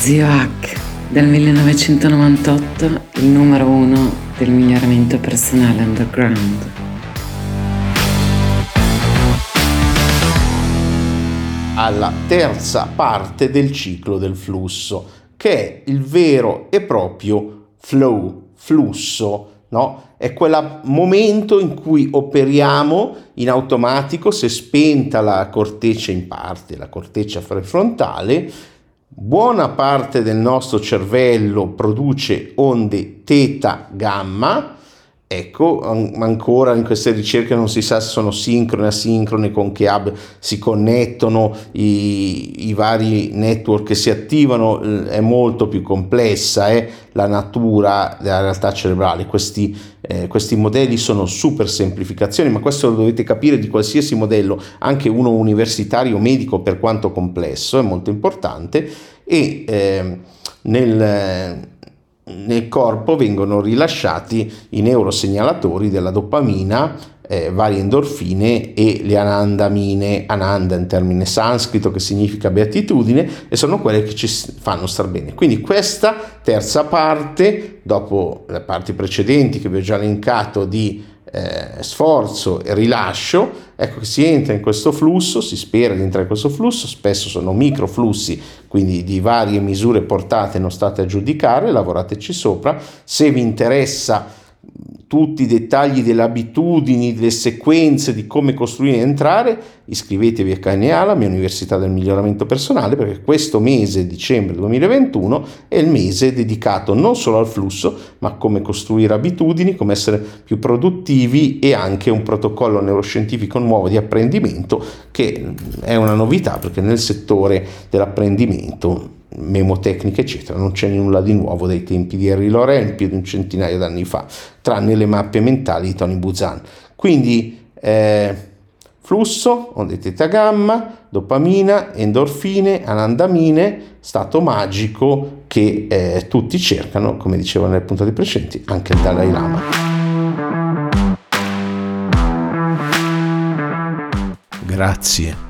Zio Hack del 1998, il numero uno del miglioramento personale underground. Alla terza parte del ciclo del flusso, che è il vero e proprio flow, flusso, no? È quel momento in cui operiamo in automatico, se spenta la corteccia in parte, la corteccia prefrontale, buona parte del nostro cervello produce onde teta gamma Ecco, ancora in queste ricerche non si sa se sono sincrone, asincrone, con che hub si connettono i, i vari network che si attivano, è molto più complessa eh, la natura della realtà cerebrale. Questi, eh, questi modelli sono super semplificazioni, ma questo lo dovete capire di qualsiasi modello, anche uno universitario medico per quanto complesso, è molto importante. E eh, nel nel corpo vengono rilasciati i neurosegnalatori della dopamina, eh, varie endorfine e le anandamine, ananda in termine sanscrito che significa beatitudine e sono quelle che ci fanno star bene. Quindi questa terza parte, dopo le parti precedenti che vi ho già elencato di eh, sforzo e rilascio, ecco che si entra in questo flusso, si spera di entrare in questo flusso, spesso sono microflussi, quindi di varie misure portate non state a giudicare, lavorateci sopra, se vi interessa tutti i dettagli delle abitudini, delle sequenze di come costruire e entrare, iscrivetevi a KNA, la mia Università del Miglioramento Personale, perché questo mese, dicembre 2021, è il mese dedicato non solo al flusso, ma a come costruire abitudini, come essere più produttivi e anche un protocollo neuroscientifico nuovo di apprendimento che è una novità perché nel settore dell'apprendimento memotecniche eccetera non c'è nulla di nuovo dai tempi di Harry Loren più di un centinaio d'anni fa tranne le mappe mentali di Tony Buzan. Quindi eh, flusso onde teta gamma dopamina endorfine anandamine stato magico che eh, tutti cercano come dicevo nelle puntate precedenti anche il Dalai Lama. Grazie